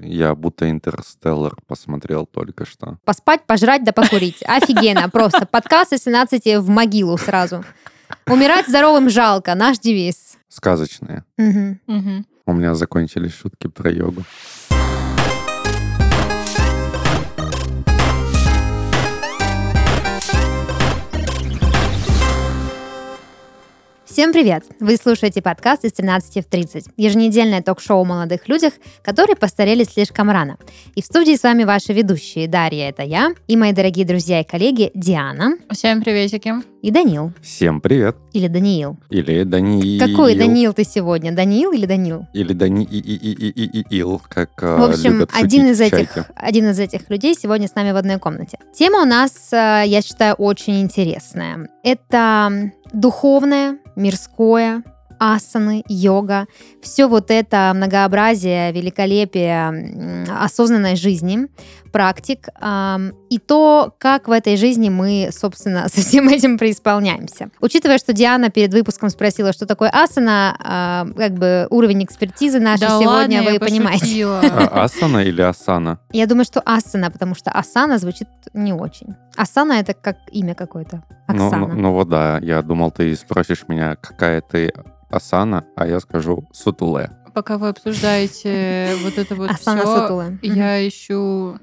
Я будто Интерстеллар посмотрел только что. Поспать, пожрать да покурить. Офигенно, просто. Подкаст из 17 в могилу сразу. Умирать здоровым жалко, наш девиз. Сказочные. У меня закончились шутки про йогу. Всем привет! Вы слушаете подкаст из 13 в 30. Еженедельное ток-шоу о молодых людях, которые постарели слишком рано. И в студии с вами ваши ведущие. Дарья, это я, и мои дорогие друзья и коллеги Диана Всем приветики. и Данил. Всем привет. Или Даниил. Или Даниил. Какой Даниил ты сегодня? Даниил или Данил? Или Дани и и и и и и ил, как э, В общем, любят один из, этих, один из этих людей сегодня с нами в одной комнате. Тема у нас, э, я считаю, очень интересная. Это духовное, мирское, асаны, йога, все вот это многообразие, великолепие осознанной жизни, практик, ам, и то, как в этой жизни мы, собственно, со всем этим преисполняемся. Учитывая, что Диана перед выпуском спросила, что такое асана, а, как бы уровень экспертизы нашей да сегодня, ладно, вы я понимаете. А, Асана или Асана? Я думаю, что асана, потому что асана звучит не очень. Асана это как имя какое-то. Ну, ну, ну вот да, я думал, ты спросишь меня, какая ты Асана, а я скажу Сутуле. Пока вы обсуждаете вот это вот Асана все. Мгм. я ищу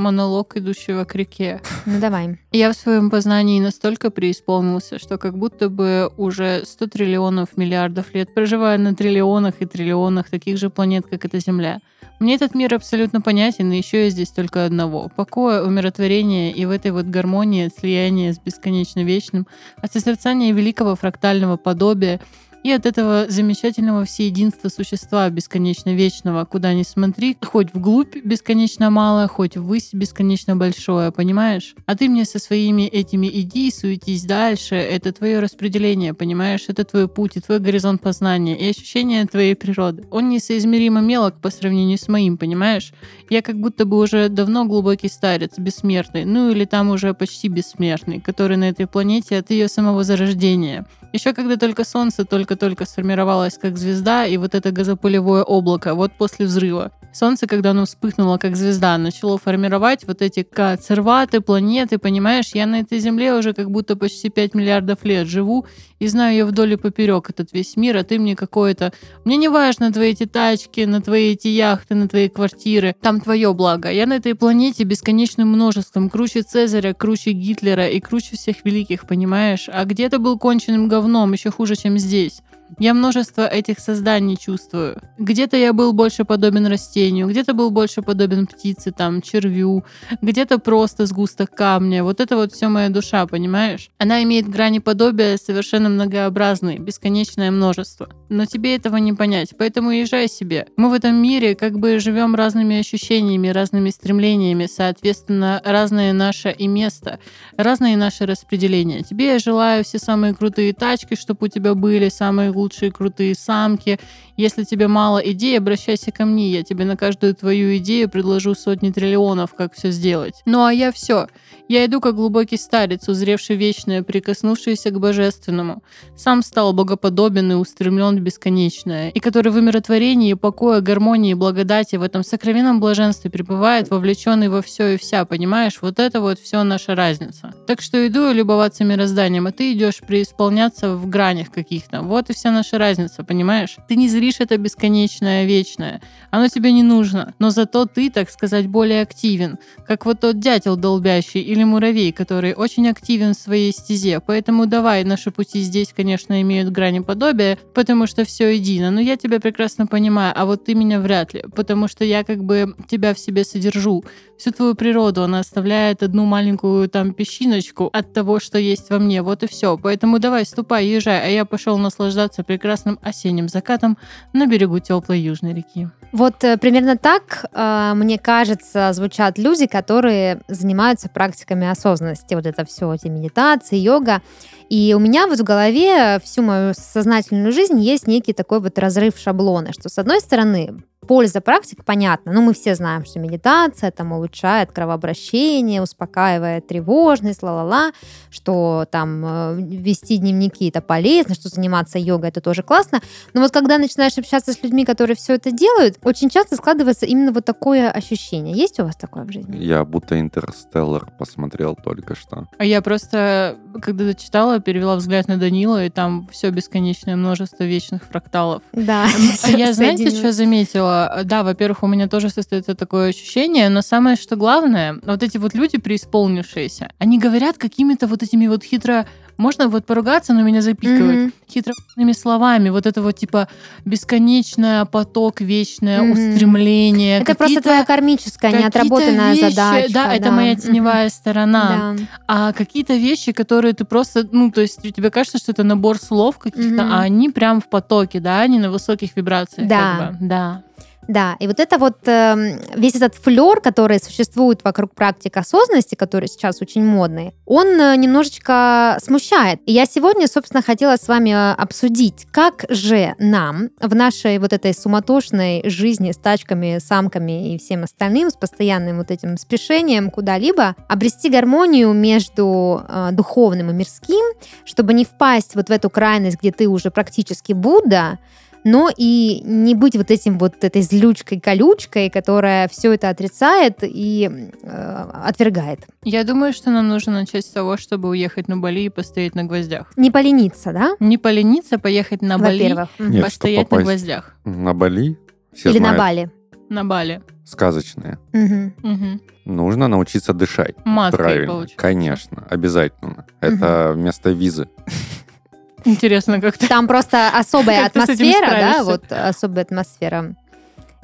монолог идущего к реке. Ну давай. Я в своем познании настолько преисполнился, что как будто бы уже 100 триллионов миллиардов лет проживаю на триллионах и триллионах таких же планет, как эта Земля. Мне этот мир абсолютно понятен, и еще я здесь только одного. Покоя, умиротворения и в этой вот гармонии, слияния с бесконечно вечным, от созерцания великого фрактального подобия и от этого замечательного всеединства существа бесконечно вечного, куда ни смотри, хоть вглубь бесконечно малое, хоть ввысь бесконечно большое, понимаешь? А ты мне со своими этими иди, суетись дальше, это твое распределение, понимаешь? Это твой путь и твой горизонт познания и ощущение твоей природы. Он несоизмеримо мелок по сравнению с моим, понимаешь? Я как будто бы уже давно глубокий старец, бессмертный, ну или там уже почти бессмертный, который на этой планете от ее самого зарождения. Еще когда только Солнце только-только сформировалось как звезда, и вот это газопылевое облако, вот после взрыва. Солнце, когда оно вспыхнуло как звезда, начало формировать вот эти церваты, планеты, понимаешь? Я на этой Земле уже как будто почти 5 миллиардов лет живу и знаю ее вдоль и поперек, этот весь мир, а ты мне какое-то... Мне не важно твои эти тачки, на твои эти яхты, на твои квартиры, там твое благо. Я на этой планете бесконечным множеством, круче Цезаря, круче Гитлера и круче всех великих, понимаешь? А где-то был конченным говном, еще хуже, чем здесь. Я множество этих созданий чувствую. Где-то я был больше подобен растению, где-то был больше подобен птице, там, червю, где-то просто сгусток камня. Вот это вот все моя душа, понимаешь? Она имеет грани подобия совершенно многообразные, бесконечное множество. Но тебе этого не понять, поэтому езжай себе. Мы в этом мире как бы живем разными ощущениями, разными стремлениями, соответственно, разное наше и место, разные наши распределения. Тебе я желаю все самые крутые тачки, чтобы у тебя были, самые лучшие крутые самки. Если тебе мало идей, обращайся ко мне. Я тебе на каждую твою идею предложу сотни триллионов, как все сделать. Ну а я все. Я иду как глубокий старец, узревший вечное, прикоснувшийся к божественному. Сам стал богоподобен и устремлен бесконечное, и который в умиротворении, покое, гармонии и благодати в этом сокровенном блаженстве пребывает, вовлеченный во все и вся, понимаешь? Вот это вот все наша разница. Так что иду любоваться мирозданием, а ты идешь преисполняться в гранях каких-то. Вот и вся наша разница, понимаешь? Ты не зришь это бесконечное, вечное. Оно тебе не нужно. Но зато ты, так сказать, более активен. Как вот тот дятел долбящий или муравей, который очень активен в своей стезе. Поэтому давай, наши пути здесь, конечно, имеют грани подобия, потому что все едино. Но я тебя прекрасно понимаю, а вот ты меня вряд ли. Потому что я как бы тебя в себе содержу. Всю твою природу она оставляет одну маленькую там песчиночку от того, что есть во мне. Вот и все. Поэтому давай, ступай, езжай. А я пошел наслаждаться прекрасным осенним закатом на берегу теплой южной реки. Вот э, примерно так, э, мне кажется, звучат люди, которые занимаются практиками осознанности. Вот это все, эти медитации, йога. И у меня вот в голове всю мою сознательную жизнь есть некий такой вот разрыв шаблона, что с одной стороны польза практик понятна. Ну, мы все знаем, что медитация там улучшает кровообращение, успокаивает тревожность, ла-ла-ла, что там э, вести дневники это полезно, что заниматься йогой это тоже классно. Но вот когда начинаешь общаться с людьми, которые все это делают, очень часто складывается именно вот такое ощущение. Есть у вас такое в жизни? Я будто интерстеллар посмотрел только что. А я просто, когда зачитала, перевела взгляд на Данила, и там все бесконечное множество вечных фракталов. Да. А я, знаете, что заметила? Да, во-первых, у меня тоже состоится такое ощущение, но самое что главное, вот эти вот люди преисполнившиеся, они говорят какими-то вот этими вот хитро можно вот поругаться, но меня запикивают Мгм. хитроумными словами. Вот это вот типа бесконечное поток, вечное Мгм. устремление. Это просто твоя кармическая, неотработанная вещи- задача. Да, это моя теневая сторона. Да. А какие-то вещи, которые ты просто, ну, то есть тебе кажется, что это набор слов каких-то, Мгм. а они прям в потоке, да, они на высоких вибрациях. Да. как бы. Да. Да, и вот это вот эм, весь этот флер, который существует вокруг практик осознанности, который сейчас очень модный, он э, немножечко смущает. И я сегодня, собственно, хотела с вами э, обсудить, как же нам в нашей вот этой суматошной жизни с тачками, самками и всем остальным, с постоянным вот этим спешением куда-либо, обрести гармонию между э, духовным и мирским, чтобы не впасть вот в эту крайность, где ты уже практически Будда, но и не быть вот этим вот этой злючкой-колючкой, которая все это отрицает и э, отвергает. Я думаю, что нам нужно начать с того, чтобы уехать на Бали и постоять на гвоздях. Не полениться, да? Не полениться, поехать на Бали. Нет, постоять на гвоздях. На Бали, все Или на знают, Бали. На Бали. сказочные. Мгм. Мгм. Нужно научиться дышать. Маткой, Правильно, получается. конечно, обязательно. Это вместо визы. Интересно, как ты... Там просто особая атмосфера, да, вот особая атмосфера.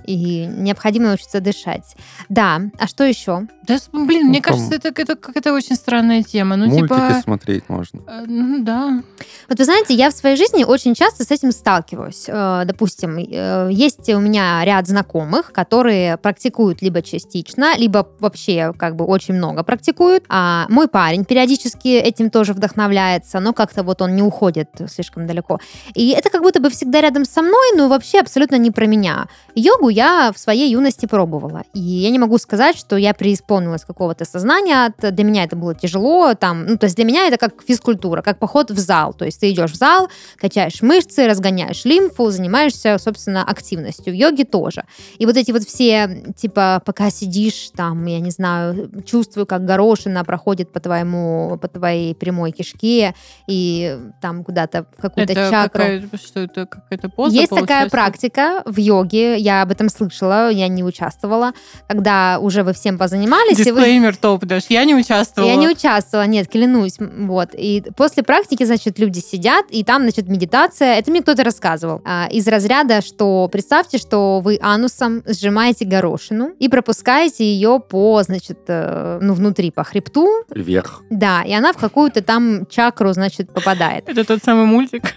И необходимо научиться дышать. Да, а что еще? Да, блин, мне Ну, там- кажется, это, это какая-то очень странная тема. Ну, Мультики типа... смотреть можно. э, Ну, да. Вот вы знаете, я в своей жизни очень часто с этим сталкиваюсь. Э, Допустим, э, есть у меня ряд знакомых, которые практикуют либо частично, либо вообще как бы очень много практикуют. А мой парень периодически этим тоже вдохновляется, но как-то вот он не уходит слишком далеко. И это как будто бы всегда рядом со мной, но вообще абсолютно не про меня. Йогу я в своей юности пробовала. И я не могу сказать, что я преисполнилась какого-то сознания. Для меня это было тяжело. Там, ну, то есть для меня это как физкультура, как поход в зал. То есть ты идешь в зал, качаешь мышцы, разгоняешь лимфу, занимаешься, собственно, активностью. В йоге тоже. И вот эти вот все, типа, пока сидишь, там, я не знаю, чувствую, как горошина проходит по твоему, по твоей прямой кишке, и там куда-то в какую-то Это чакру. какая, что это, какая-то поза, Есть такая получается? практика в йоге, я об этом слышала, я не участвовала, когда уже вы всем позанимались, и вы... Дисклеймер топ дашь. Я не участвовала. Я не участвовала, нет, клянусь. Вот. И после практики, значит, люди сидят, и там, значит, медитация. Это мне кто-то рассказывал. А, из разряда, что представьте, что вы анусом сжимаете горошину и пропускаете ее по, значит, э, ну, внутри, по хребту. Вверх. Да, и она в какую-то там чакру, значит, попадает. Это тот самый мультик.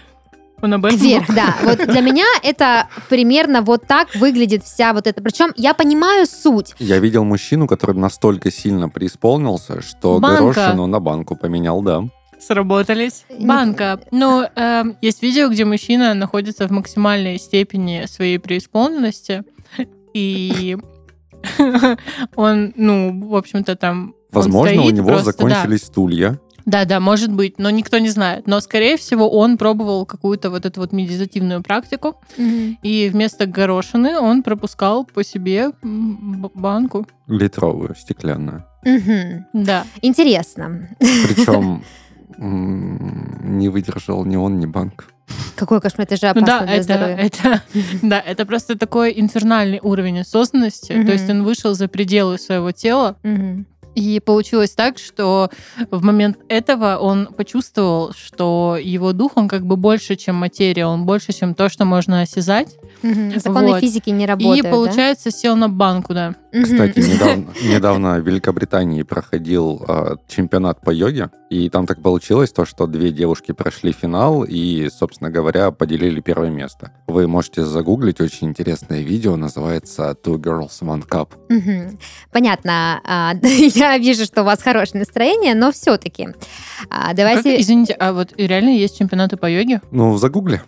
Он об этом Вверх, был? да. Вот для меня это примерно вот так выглядит вся вот эта. Причем я понимаю суть. Я видел мужчину, который настолько сильно преисполнился, что Банка. горошину на банку поменял, да. Сработались. Не- Банка. Ну, эм, есть видео, где мужчина находится в максимальной степени своей преисполненности, и он, ну, в общем-то, там... Возможно, у него просто, да. закончились стулья. Да, да, может быть, но никто не знает. Но, скорее всего, он пробовал какую-то вот эту вот медитативную практику, и вместо горошины он пропускал по себе банку. Литровую, стеклянную. Мгм. Да. Интересно. Причем не выдержал ни он, ни банк. Какой кошмар, это же Ну опасно да, для это, здоровья. это, да, это просто такой инфернальный уровень осознанности. Мгм. То есть он вышел за пределы своего тела. Мгм. И получилось так, что в момент этого он почувствовал, что его дух, он как бы больше, чем материя, он больше, чем то, что можно осязать. Мгм. Законы Вот. физики не И, работают, да? получается, сел на банку, да. Кстати, недавно, недавно в Великобритании проходил а, чемпионат по йоге, и там так получилось то, что две девушки прошли финал и, собственно говоря, поделили первое место. Вы можете загуглить очень интересное видео, называется Two Girls One Cup. Понятно. А, Я вижу, что у вас хорошее настроение, но все-таки. Как- Давайте... извините, а вот реально есть чемпионаты по йоге? Ну, загугли.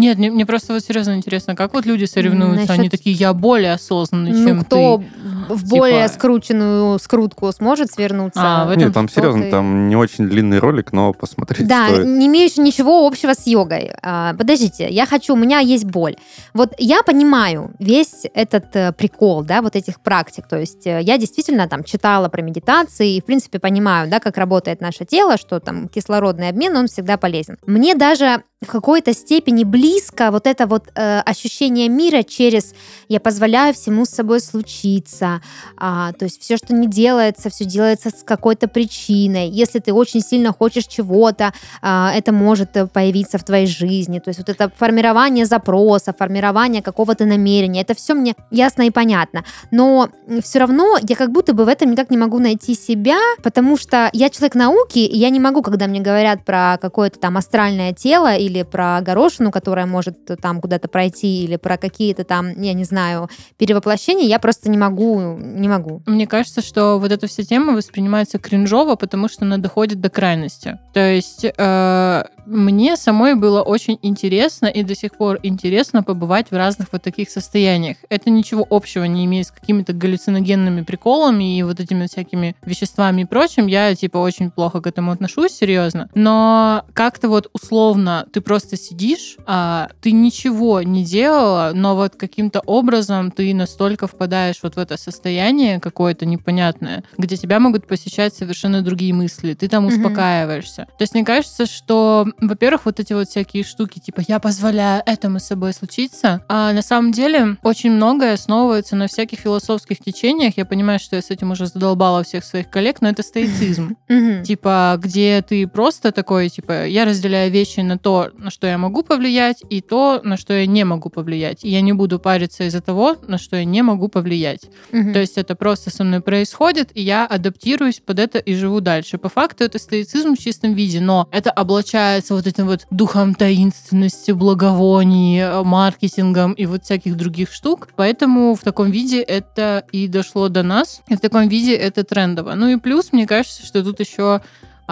Нет, мне, мне просто вот серьезно интересно, как вот люди соревнуются? Насчет- Они такие, я более осознанный, Ну, чем кто ты. в Типа- более скрученную скрутку сможет свернуться? А, в этом Нет, там кто серьезно, ты? там не очень длинный ролик, но посмотреть Да, стоит. не имеющий ничего общего с йогой. А, подождите, я хочу, у меня есть боль. Вот я понимаю весь этот э, прикол, да, вот этих практик. То есть э, я действительно там читала про медитации и, в принципе, понимаю, да, как работает наше тело, что там кислородный обмен, он всегда полезен. Мне даже в какой-то степени близко вот это вот э, ощущение мира через я позволяю всему с собой случиться, а, то есть все, что не делается, все делается с какой-то причиной. Если ты очень сильно хочешь чего-то, а, это может э, появиться в твоей жизни. То есть вот это формирование запроса, формирование какого-то намерения, это все мне ясно и понятно. Но все равно я как будто бы в этом никак не могу найти себя, потому что я человек науки, и я не могу, когда мне говорят про какое-то там астральное тело или про горошину, которая может там куда-то пройти, или про какие-то там, я не знаю, перевоплощения, я просто не могу, не могу. Мне кажется, что вот эта вся тема воспринимается кринжово, потому что она доходит до крайности. То есть э, мне самой было очень интересно и до сих пор интересно побывать в разных вот таких состояниях. Это ничего общего не имеет с какими-то галлюциногенными приколами и вот этими всякими веществами и прочим. Я, типа, очень плохо к этому отношусь, серьезно. Но как-то вот условно ты просто сидишь, а ты ничего не делала, но вот каким-то образом ты настолько впадаешь вот в это состояние какое-то непонятное, где тебя могут посещать совершенно другие мысли, ты там успокаиваешься. То есть мне кажется, что, во-первых, вот эти вот всякие штуки, типа я позволяю этому с собой случиться, а на самом деле очень многое основывается на всяких философских течениях. Я понимаю, что я с этим уже задолбала всех своих коллег, но это стоицизм. Мгм. Типа, где ты просто такой, типа, я разделяю вещи на то, на что я могу повлиять, и то, на что я не могу повлиять. И я не буду париться из-за того, на что я не могу повлиять. Мгм. То есть это просто со мной происходит, и я адаптируюсь под это и живу дальше. По факту это стоицизм в чистом виде, но это облачается вот этим вот духом таинственности, благовоний, э, маркетингом и вот всяких других штук. Поэтому в таком виде это и дошло до нас, и в таком виде это трендово. Ну и плюс, мне кажется, что тут еще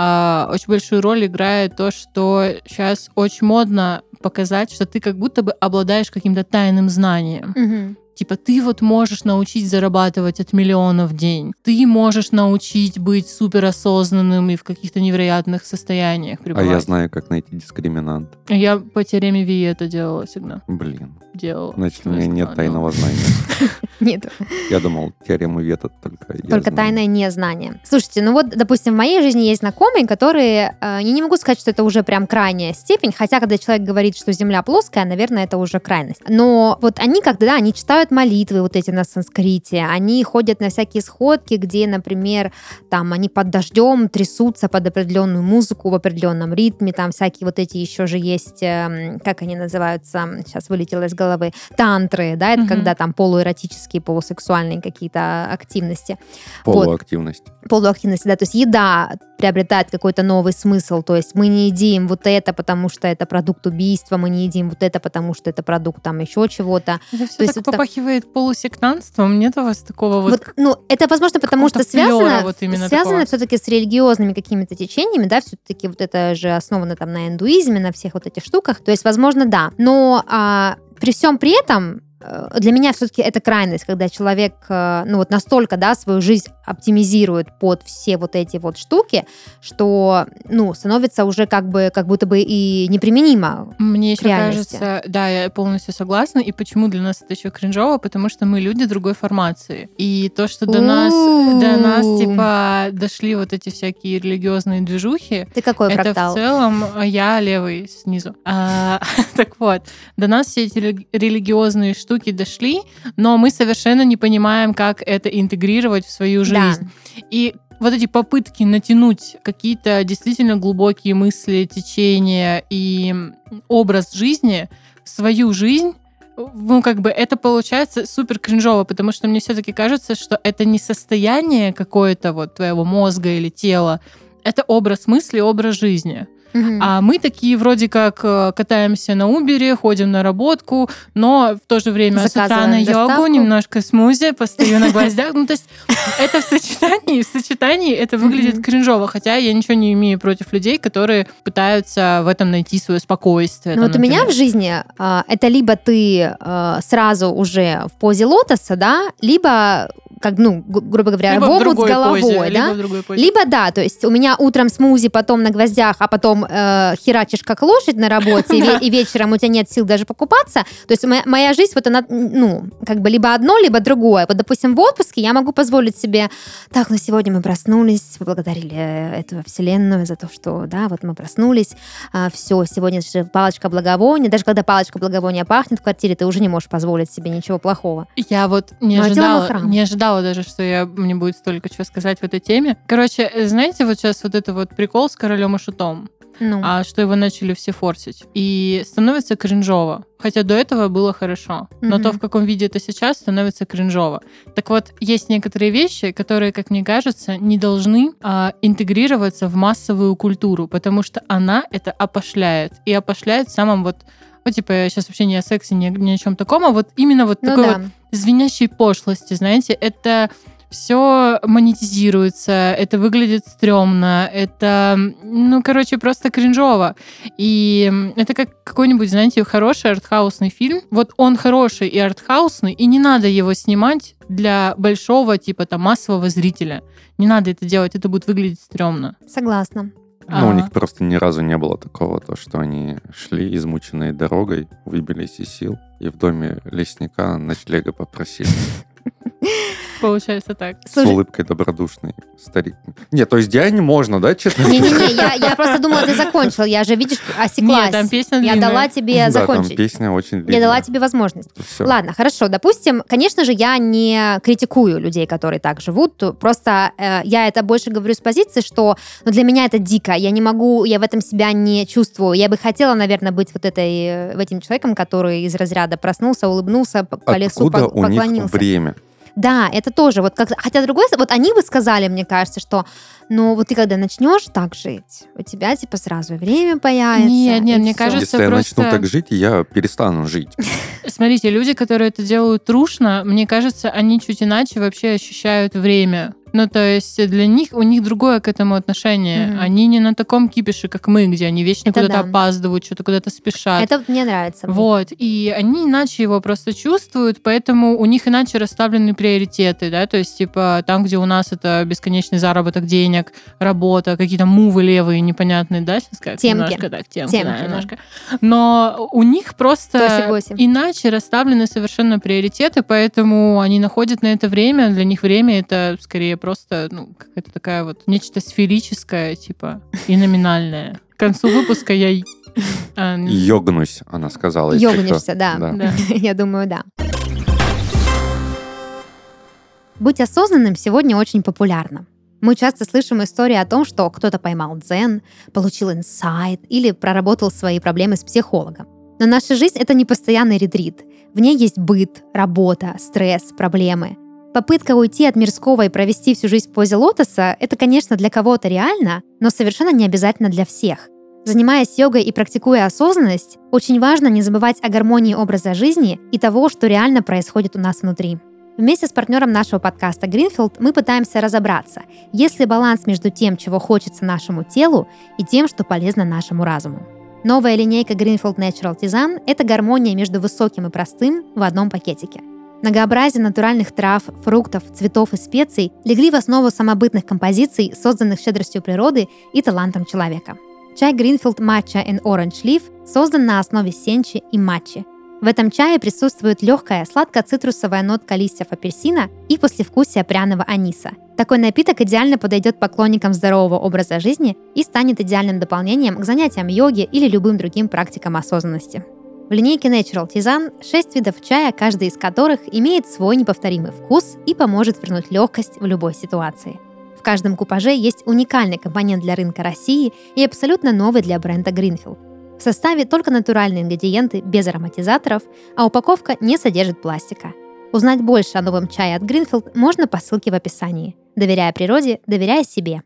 а, очень большую роль играет то, что сейчас очень модно показать, что ты как будто бы обладаешь каким-то тайным знанием. Мгм. Типа, ты вот можешь научить зарабатывать от миллиона в день. Ты можешь научить быть суперосознанным и в каких-то невероятных состояниях А пребывать. я знаю, как найти дискриминант. Я по теореме Ви это делала всегда. Блин, Делала. значит, у меня нет ну, тайного знания. Нет, Я думал, теорему Вета только только тайное незнание. Слушайте, ну вот, допустим, в моей жизни есть знакомые, которые, э, я не могу сказать, что это уже прям крайняя степень, хотя, когда человек говорит, что Земля плоская, наверное, это уже крайность. Но вот они когда, да, они читают молитвы вот эти на санскрите, они ходят на всякие сходки, где, например, там они под дождем трясутся под определенную музыку в определенном ритме, там всякие вот эти еще же есть, эм, как они называются, сейчас вылетело из головы, тантры, да, это Мгм. когда там полуэротические, полусексуальные какие-то активности Полуактивность. полуактивности, да, то есть еда приобретает какой-то новый смысл, то есть мы не едим вот это, потому что это продукт убийства, мы не едим вот это, потому что это продукт там еще чего-то. Это все То есть так это- попахивает полусектантством. Нет у вас такого вот... Вот, ну, это возможно потому, что связано, вот именно связано такого. все-таки с религиозными какими-то течениями, да, все-таки вот это же основано там на индуизме, на всех вот этих штуках, то есть, возможно, да. Но а, при всем при этом для меня все-таки это крайность, когда человек, э, ну вот настолько, да, свою жизнь оптимизирует под все вот эти вот штуки, что, ну, становится уже как бы, как будто бы и неприменимо. Мне еще реальности. кажется, да, я полностью согласна. И почему для нас это еще кринжово? Потому что мы люди другой формации. И то, что до нас, до нас, типа, дошли вот эти всякие религиозные движухи, Ты какой это фрактал? в целом я левый снизу. А, так вот, до нас все эти рели- религиозные штуки дошли, но мы совершенно не понимаем, как это интегрировать в свою Да. жизнь. И вот эти попытки натянуть какие-то действительно глубокие мысли, течения и образ жизни в свою жизнь, ну, как бы это получается супер кринжово, потому что мне все-таки кажется, что это не состояние какое-то вот твоего мозга или тела, это образ мысли, образ жизни. Мгм. А мы такие вроде как э, катаемся на Убере, ходим на работку, но в то же время с утра Заказываем на йогу, доставку. немножко смузи, постою на гвоздях. Ну, то есть это в сочетании, в сочетании это выглядит кринжово, хотя я ничего не имею против людей, которые пытаются в этом найти свое спокойствие. Ну вот у меня в жизни а, это либо ты а, сразу уже в позе лотоса, да, либо, как, ну, грубо говоря, Либо в омут с головой, позе, да, либо. Либо да, то есть у меня утром смузи, потом на гвоздях, а потом э, херачишь как лошадь на работе, и, ве- и вечером у тебя нет сил даже покупаться. То есть моя, моя жизнь, вот она, ну, как бы либо одно, либо другое. Вот, допустим, в отпуске я могу позволить себе, так, ну сегодня мы проснулись, поблагодарили э, эту вселенную за то, что, да, вот мы проснулись, все, сегодня же палочка благовония, даже когда палочка благовония пахнет в квартире, ты уже не можешь позволить себе ничего плохого. Я вот не Ну, а ожидала, не ожидала даже, что я, мне будет столько чего сказать в этой теме. Короче, э, знаете, вот сейчас вот это вот прикол с королем и шутом, Ну, а что его начали все форсить. И становится кринжово. Хотя до этого было хорошо. Но Мгм. то, в каком виде это сейчас, становится кринжово. Так вот, есть некоторые вещи, которые, как мне кажется, не должны а, интегрироваться в массовую культуру, потому что она это опошляет. И опошляет в самом вот ну, типа, я сейчас вообще не о сексе, ни, о- ни о чем таком, а вот именно вот ну такой да. вот звенящей пошлости, знаете, это все монетизируется, это выглядит стрёмно, это, ну, короче, просто кринжово. И это как какой-нибудь, знаете, хороший артхаусный фильм. Вот он хороший и артхаусный, и не надо его снимать для большого, типа, там, массового зрителя. Не надо это делать, это будет выглядеть стрёмно. Согласна. Ну, у них просто ни разу не было такого, то, что они шли измученные дорогой, выбились из сил, и в доме лесника ночлега попросили. Получается так. С Слушай- улыбкой добродушный старик. Нет, то есть Диане можно, да, честно? Не-не-не, я, я просто думала, ты закончил. Я же, видишь, осеклась. Нет, там песня я длинная. дала тебе Да, там закончить. песня очень длинная. Я дала тебе возможность. Всё. Ладно, хорошо. Допустим, конечно же, я не критикую людей, которые так живут. Просто э, я это больше говорю с позиции, что ну, для меня это дико. Я не могу, я в этом себя не чувствую. Я бы хотела, наверное, быть вот этой, э, этим человеком, который из разряда проснулся, улыбнулся, по, по лесу Откуда по- у них поклонился. время? Да, это тоже. Вот как, хотя другой, вот они бы сказали, мне кажется, что, ну вот ты когда начнешь так жить, у тебя типа сразу и время появится. Нет, нет, мне всё. кажется, Если я просто- начну так жить, я перестану жить. Смотрите, люди, которые это делают трушно, мне кажется, они чуть иначе вообще ощущают время. Ну, то есть для них, у них другое к этому отношение. Мгм. Они не на таком кипише, как мы, где они вечно Это куда-то да. опаздывают, что-то куда-то спешат. Это мне нравится. Вот, и они иначе его просто чувствуют, поэтому у них иначе расставлены приоритеты, да, то есть, типа, там, где у нас это бесконечный заработок денег, работа, какие-то мувы левые непонятные, да, сейчас как Темки. немножко так, темки, Темки, да, да. немножко. Но у них просто иначе расставлены совершенно приоритеты, поэтому они находят на это время, для них время это скорее просто, ну, какая-то такая вот нечто сферическое, типа, и номинальное. К концу выпуска я... а, Йогнусь, она сказала. что. да. Да. Я думаю, да. Быть осознанным сегодня очень популярно. Мы часто слышим истории о том, что кто-то поймал дзен, получил инсайт или проработал свои проблемы с психологом. Но наша жизнь — это не постоянный ретрит. В ней есть быт, работа, стресс, проблемы. Попытка уйти от мирского и провести всю жизнь в позе лотоса — это, конечно, для кого-то реально, но совершенно не обязательно для всех. Занимаясь йогой и практикуя осознанность, очень важно не забывать о гармонии образа жизни и того, что реально происходит у нас внутри. Вместе с партнером нашего подкаста Greenfield мы пытаемся разобраться, есть ли баланс между тем, чего хочется нашему телу, и тем, что полезно нашему разуму. Новая линейка Greenfield Natural Tisan – это гармония между высоким и простым в одном пакетике. Многообразие натуральных трав, фруктов, цветов и специй легли в основу самобытных композиций, созданных щедростью природы и талантом человека. Чай Greenfield Matcha and Orange Leaf создан на основе сенчи и матчи. В этом чае присутствует легкая сладко-цитрусовая нотка листьев апельсина и послевкусие пряного аниса. Такой напиток идеально подойдет поклонникам здорового образа жизни и станет идеальным дополнением к занятиям йоги или любым другим практикам осознанности. В линейке Natural Tisan 6 видов чая, каждый из которых имеет свой неповторимый вкус и поможет вернуть легкость в любой ситуации. В каждом купаже есть уникальный компонент для рынка России и абсолютно новый для бренда Greenfield. В составе только натуральные ингредиенты без ароматизаторов, а упаковка не содержит пластика. Узнать больше о новом чае от Greenfield можно по ссылке в описании. Доверяя природе, доверяя себе.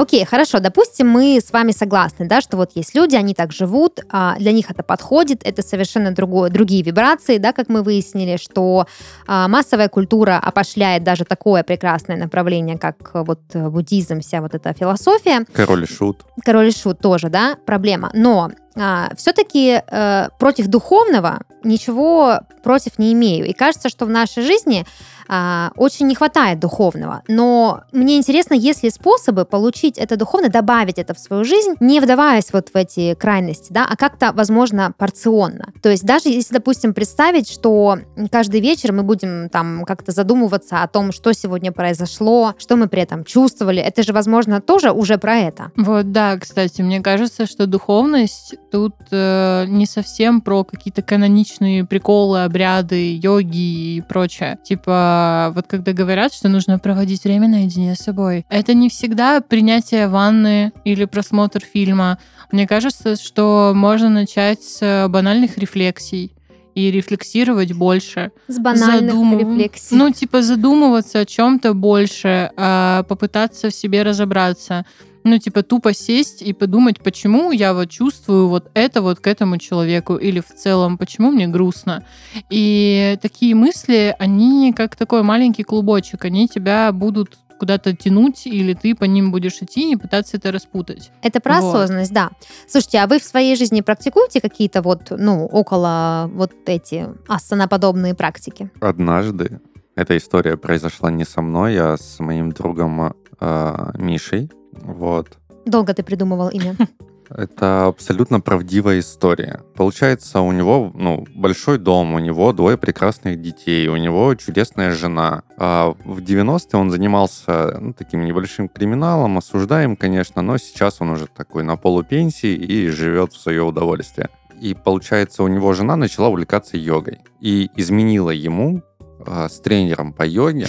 Окей, хорошо, допустим, мы с вами согласны, да, что вот есть люди, они так живут, а, для них это подходит, это совершенно другое, другие вибрации, да, как мы выяснили, что а, массовая культура опошляет даже такое прекрасное направление, как вот буддизм, вся вот эта философия. Король и шут. Король и шут тоже, да, проблема. Но а, все-таки э, против духовного ничего против не имею. И кажется, что в нашей жизни а, очень не хватает духовного. Но мне интересно, есть ли способы получить это духовное, добавить это в свою жизнь, не вдаваясь вот в эти крайности, да, а как-то, возможно, порционно. То есть даже если, допустим, представить, что каждый вечер мы будем там как-то задумываться о том, что сегодня произошло, что мы при этом чувствовали, это же, возможно, тоже уже про это. Вот, да, кстати, мне кажется, что духовность тут э, не совсем про какие-то каноничные приколы, обряды, йоги и прочее. Типа, а, вот когда говорят, что нужно проводить время наедине с собой, это не всегда принятие ванны или просмотр фильма. Мне кажется, что можно начать с банальных рефлексий и рефлексировать больше. С банальных Задумыв... рефлексий. Ну, типа задумываться о чем-то больше, а попытаться в себе разобраться ну, типа, тупо сесть и подумать, почему я вот чувствую вот это вот к этому человеку, или в целом, почему мне грустно. И такие мысли, они как такой маленький клубочек, они тебя будут куда-то тянуть, или ты по ним будешь идти и пытаться это распутать. Это про вот. осознанность, да. Слушайте, а вы в своей жизни практикуете какие-то вот, ну, около вот эти асаноподобные практики? Однажды. Эта история произошла не со мной, а с моим другом э, Мишей. Вот. Долго ты придумывал имя? Это абсолютно правдивая история. Получается, у него ну, большой дом, у него двое прекрасных детей, у него чудесная жена. А в 90-е он занимался ну, таким небольшим криминалом, осуждаем, конечно, но сейчас он уже такой на полупенсии и живет в свое удовольствие. И получается, у него жена начала увлекаться йогой и изменила ему а, с тренером по йоге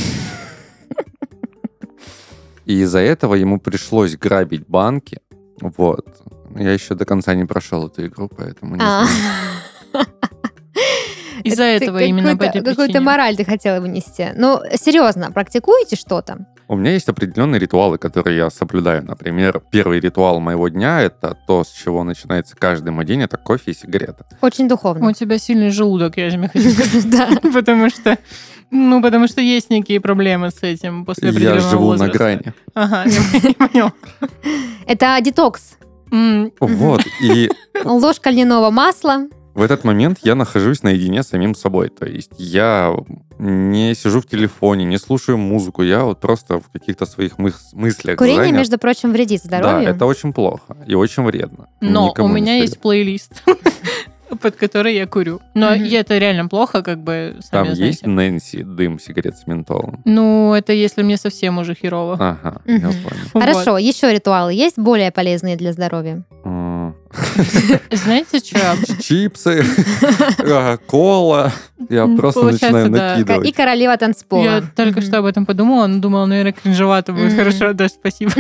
и из-за этого ему пришлось грабить банки. Вот. Я еще до конца не прошел эту игру, поэтому не а. знаю. Из-за этого именно по Какую-то мораль ты хотела вынести. Ну, серьезно, практикуете что-то? У меня есть определенные ритуалы, которые я соблюдаю. Например, первый ритуал моего дня — это то, с чего начинается каждый мой день, это кофе и сигарета. Очень духовно. У тебя сильный желудок, я же хочу сказать. Да. Потому что ну, потому что есть некие проблемы с этим после определенного Я живу возраста. на грани. Ага, я понял. Это детокс. Вот, и... Ложка льняного масла. В этот момент я нахожусь наедине с самим собой. То есть я не сижу в телефоне, не слушаю музыку, я вот просто в каких-то своих мыс- мыслях Курение, занят. между прочим, вредит здоровью. Да, это очень плохо и очень вредно. Но Никому у меня есть плейлист под который я курю. Но это реально плохо, как бы. Там есть Нэнси дым сигарет с ментолом? Ну, это если мне совсем уже херово. Ага, я понял. Хорошо, еще ритуалы есть более полезные для здоровья? Знаете, что? Чипсы, кола. Я просто начинаю накидывать. И королева танцпола. Я только что об этом подумала, но думала, наверное, кринжевато будет. Хорошо, да, спасибо.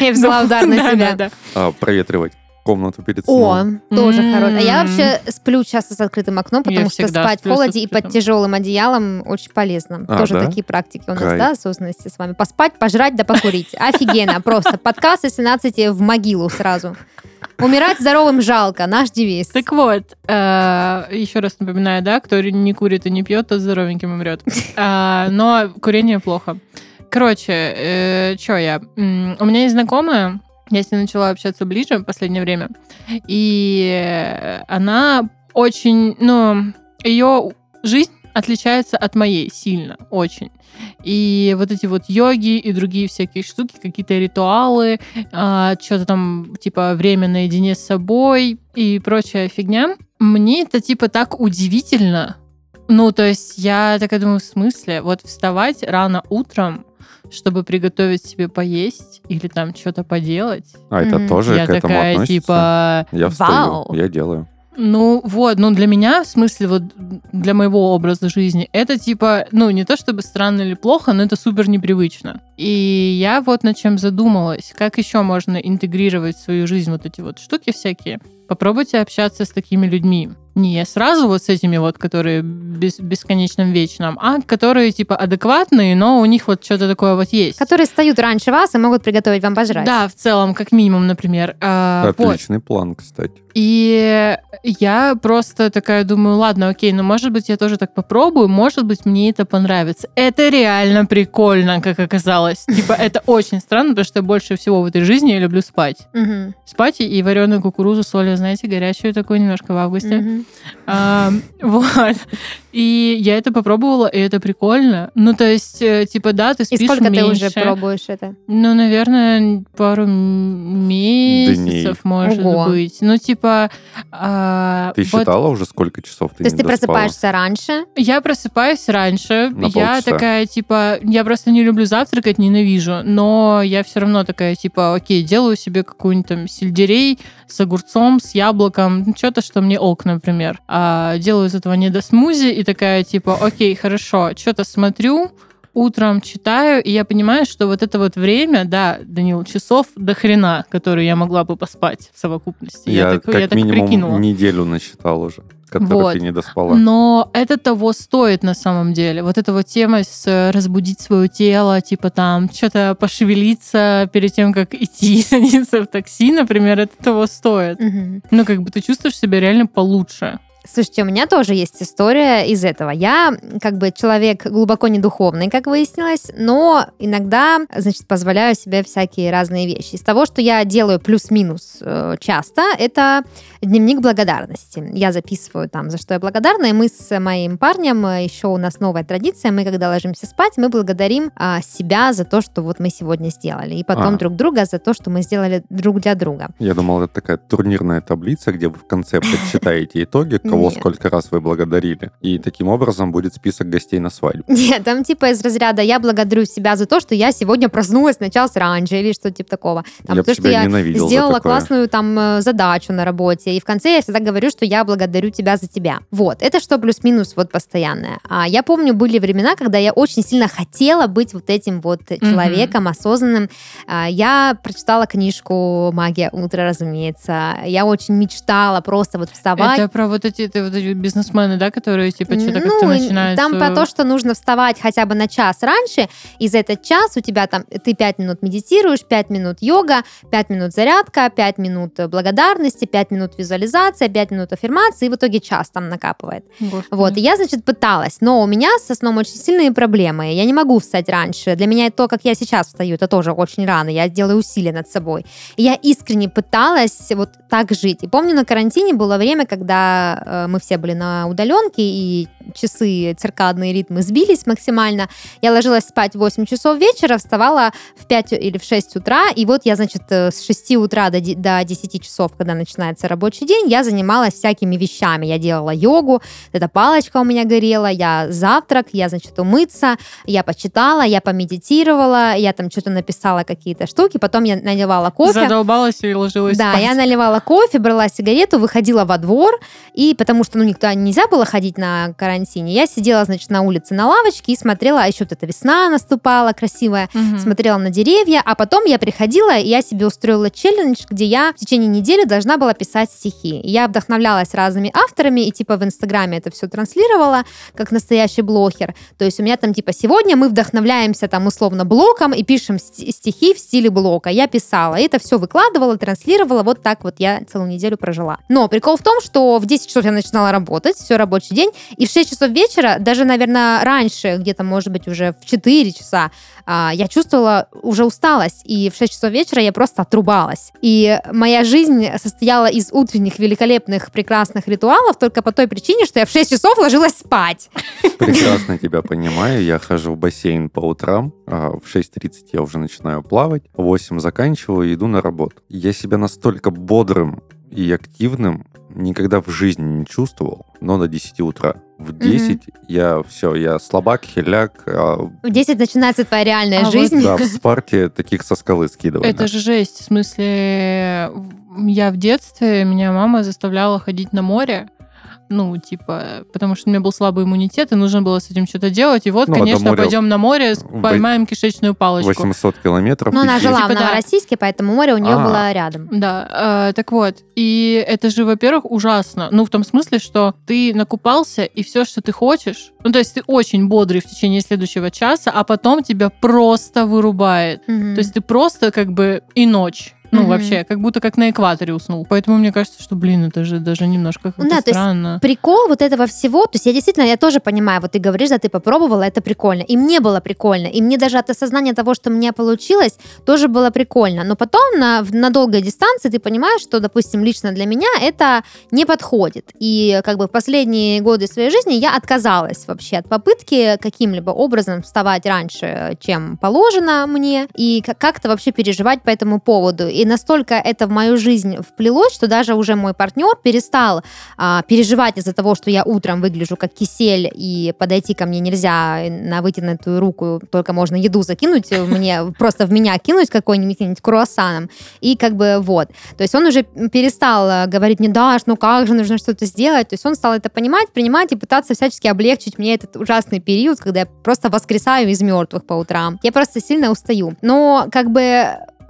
Я взяла удар на себя. А, проветривать комнату перед сном. О, тоже mm хорошо. А я вообще сплю часто с открытым окном, потому я что спать в холоде и под тяжелым одеялом очень полезно. А, тоже да? такие практики у нас, Кайф. да, осознанности с вами. Поспать, пожрать да покурить. Офигенно, просто. Подкаст из 17 в могилу сразу. Умирать здоровым жалко, наш девиз. Так вот, э, еще раз напоминаю, да, кто не курит и не пьет, тот здоровеньким умрет. Э, но курение плохо. Короче, э, что я? У меня есть знакомая, я с ней начала общаться ближе в последнее время. И она очень, ну, ее жизнь отличается от моей сильно, очень. И вот эти вот йоги и другие всякие штуки, какие-то ритуалы, а, что-то там типа время наедине с собой и прочая фигня, мне это типа так удивительно. Ну, то есть я такая думаю, в смысле? Вот вставать рано утром, чтобы приготовить себе поесть или там что-то поделать. А это тоже я к этому такая, относится? типа, я встаю, вау. я делаю. Ну вот, ну для меня, в смысле, вот для моего образа жизни, это типа, ну не то чтобы странно или плохо, но это супер непривычно. И я вот над чем задумалась, как еще можно интегрировать в свою жизнь вот эти вот штуки всякие. Попробуйте общаться с такими людьми. Не сразу вот с этими вот, которые без, бесконечным вечным, а которые типа адекватные, но у них вот что-то такое вот есть. Которые встают раньше вас и могут приготовить вам пожрать. Да, в целом, как минимум, например. Вот. Отличный план, кстати. И я просто такая думаю, ладно, окей, ну может быть я тоже так попробую, может быть мне это понравится. Это реально прикольно, как оказалось. Типа это очень странно, потому что больше всего в этой жизни я люблю спать. Спать и вареную кукурузу солью, знаете, горячую такую немножко в августе. А, вот. И я это попробовала, и это прикольно. Ну, то есть, э, типа, да, ты И спишь сколько ты меньше. уже пробуешь это? Ну, наверное, пару месяцев, может Ого. быть. Ну, типа... а, Ты вот считала уже, сколько часов ты То есть не ты доспала? просыпаешься раньше? Я просыпаюсь раньше. На я полчаса. такая, типа, я просто не люблю завтракать, ненавижу. Но я все равно такая, типа, окей, делаю себе какую-нибудь там сельдерей с огурцом, с яблоком, что-то, что мне ок, например. А, делаю из этого недосмузи и такая, типа, окей, хорошо, что-то смотрю, утром читаю, и я понимаю, что вот это вот время, да, Данил, часов до хрена, которые я могла бы поспать в совокупности. Я, так, как я так минимум прикинула. неделю насчитал уже, которую Вот. ты не доспала. Но это того стоит на самом деле. Вот эта вот тема с э, разбудить свое тело, типа там что-то пошевелиться перед тем, как идти садиться в такси, например, это того стоит. Мгм. Ну, как бы ты чувствуешь себя реально получше. Слушайте, у меня тоже есть история из этого. Я как бы человек глубоко не духовный, как выяснилось, но иногда, значит, позволяю себе всякие разные вещи. Из того, что я делаю плюс-минус э, часто, это дневник благодарности. Я записываю там, за что я благодарна, и мы с моим парнем, э, еще у нас новая традиция, мы когда ложимся спать, мы благодарим а, себя за то, что вот мы сегодня сделали, и потом А. друг друга за то, что мы сделали друг для друга. Я думал, это такая турнирная таблица, где вы в конце подсчитаете итоги, кого Нет. сколько раз вы благодарили. И таким образом будет список гостей на свадьбу. Нет, там типа из разряда я благодарю себя за то, что я сегодня проснулась, началась раньше или что-то типа такого. Там, я потому что я сделала такое. классную там э, задачу на работе. И в конце я всегда говорю, что я благодарю тебя за тебя. Вот, это что плюс-минус вот постоянное. А я помню, были времена, когда я очень сильно хотела быть вот этим вот человеком осознанным. А, Я прочитала книжку «Магия утра», разумеется. Я очень мечтала просто вот вставать. Это про вот эти, это вот эти бизнесмены, да, которые типа что-то Ну, как-то начинают... Там про э, то, что нужно вставать хотя бы на час раньше, и за этот час у тебя там, ты 5 минут медитируешь, 5 минут йога, 5 минут зарядка, 5 минут э, благодарности, 5 минут визуализация, 5 минут аффирмации, и в итоге час там накапывает. Господи. Вот, и я, значит, пыталась, но у меня со сном очень сильные проблемы, я не могу встать раньше. Для меня то, как я сейчас встаю, это тоже очень рано, я делаю усилия над собой. И я искренне пыталась вот так жить. И помню, на карантине было время, когда мы все были на удаленке, и часы, циркадные ритмы сбились максимально. Я ложилась спать в 8 часов вечера, вставала в 5 или в 6 утра, и вот я, значит, э, с 6 утра до, до 10 часов, когда начинается рабочий день, я занималась всякими вещами. Я делала йогу, эта палочка у меня горела, я завтрак, я, значит, умыться, я почитала, я помедитировала, я там что-то написала какие-то штуки, потом я наливала кофе. Задолбалась и ложилась Да, спать. я наливала кофе, брала сигарету, выходила во двор, и потому что, ну, никуда нельзя было ходить на карантине, я сидела, значит, на улице на лавочке и смотрела, а еще вот эта весна наступала красивая, Мгм. смотрела на деревья, а потом я приходила, и я себе устроила челлендж, где я в течение недели должна была писать стихи. Я вдохновлялась разными авторами, и типа в Инстаграме это все транслировала, как настоящий блогер. То есть у меня там типа сегодня мы вдохновляемся там условно блоком и пишем ст- стихи в стиле блока. Я писала, и это все выкладывала, транслировала, вот так вот я целую неделю прожила. Но прикол в том, что в 10 часов я начинала работать, все рабочий день, и в 6 часов вечера, даже, наверное, раньше, где-то, может быть, уже в 4 часа, а, я чувствовала уже усталость, и в 6 часов вечера я просто отрубалась. И моя жизнь состояла из утренних великолепных, прекрасных ритуалов только по той причине, что я в 6 часов ложилась спать. Прекрасно тебя понимаю. Я хожу в бассейн по утрам. а В 6.30 я уже начинаю плавать. В 8 заканчиваю и иду на работу. Я себя настолько бодрым и активным никогда в жизни не чувствовал, но до 10 утра. В 10 я все, я слабак, хиляк. а, В 10 начинается твоя реальная А вот жизнь. да, в спарте таких со скалы скидывали. Это же жесть. В смысле, я в детстве, меня мама заставляла ходить на море, ну, типа, потому что у меня был слабый иммунитет, и нужно было с этим что-то делать. И вот, Ну, конечно, моря пойдем на море, в- поймаем кишечную палочку. 800 километров. Но она жила Типа в да. Новороссийске, поэтому море у нее А. было рядом. Да, э, так вот, и это же, во-первых, ужасно. Ну, в том смысле, что ты накупался, и все, что ты хочешь, ну, то есть ты очень бодрый в течение следующего часа, а потом тебя просто вырубает. Мгм. То есть ты просто как бы и ночь. Ну, Мгм. вообще, как будто как на экваторе уснул. Поэтому мне кажется, что, блин, это же даже немножко как-то Да, то есть странно. Прикол вот этого всего, то есть я действительно, я тоже понимаю, вот ты говоришь, да, ты попробовала, это прикольно. И мне было прикольно. И мне даже от осознания того, что у меня получилось, тоже было прикольно. Но потом на, на долгой дистанции ты понимаешь, что, допустим, лично для меня это не подходит. И как бы в последние годы своей жизни я отказалась вообще от попытки каким-либо образом вставать раньше, чем положено мне, и как- как-то вообще переживать по этому поводу. И настолько это в мою жизнь вплелось, что даже уже мой партнер перестал а, переживать из-за того, что я утром выгляжу как кисель, и подойти ко мне нельзя на вытянутую руку, только можно еду закинуть, э, мне просто в меня кинуть какой-нибудь круассаном, и как бы вот. То есть он уже перестал э, говорить мне, Даш, ну как же, нужно что-то сделать. То есть он стал это понимать, принимать и пытаться всячески облегчить мне этот ужасный период, когда я просто воскресаю из мертвых по утрам. Я просто сильно устаю. Но как бы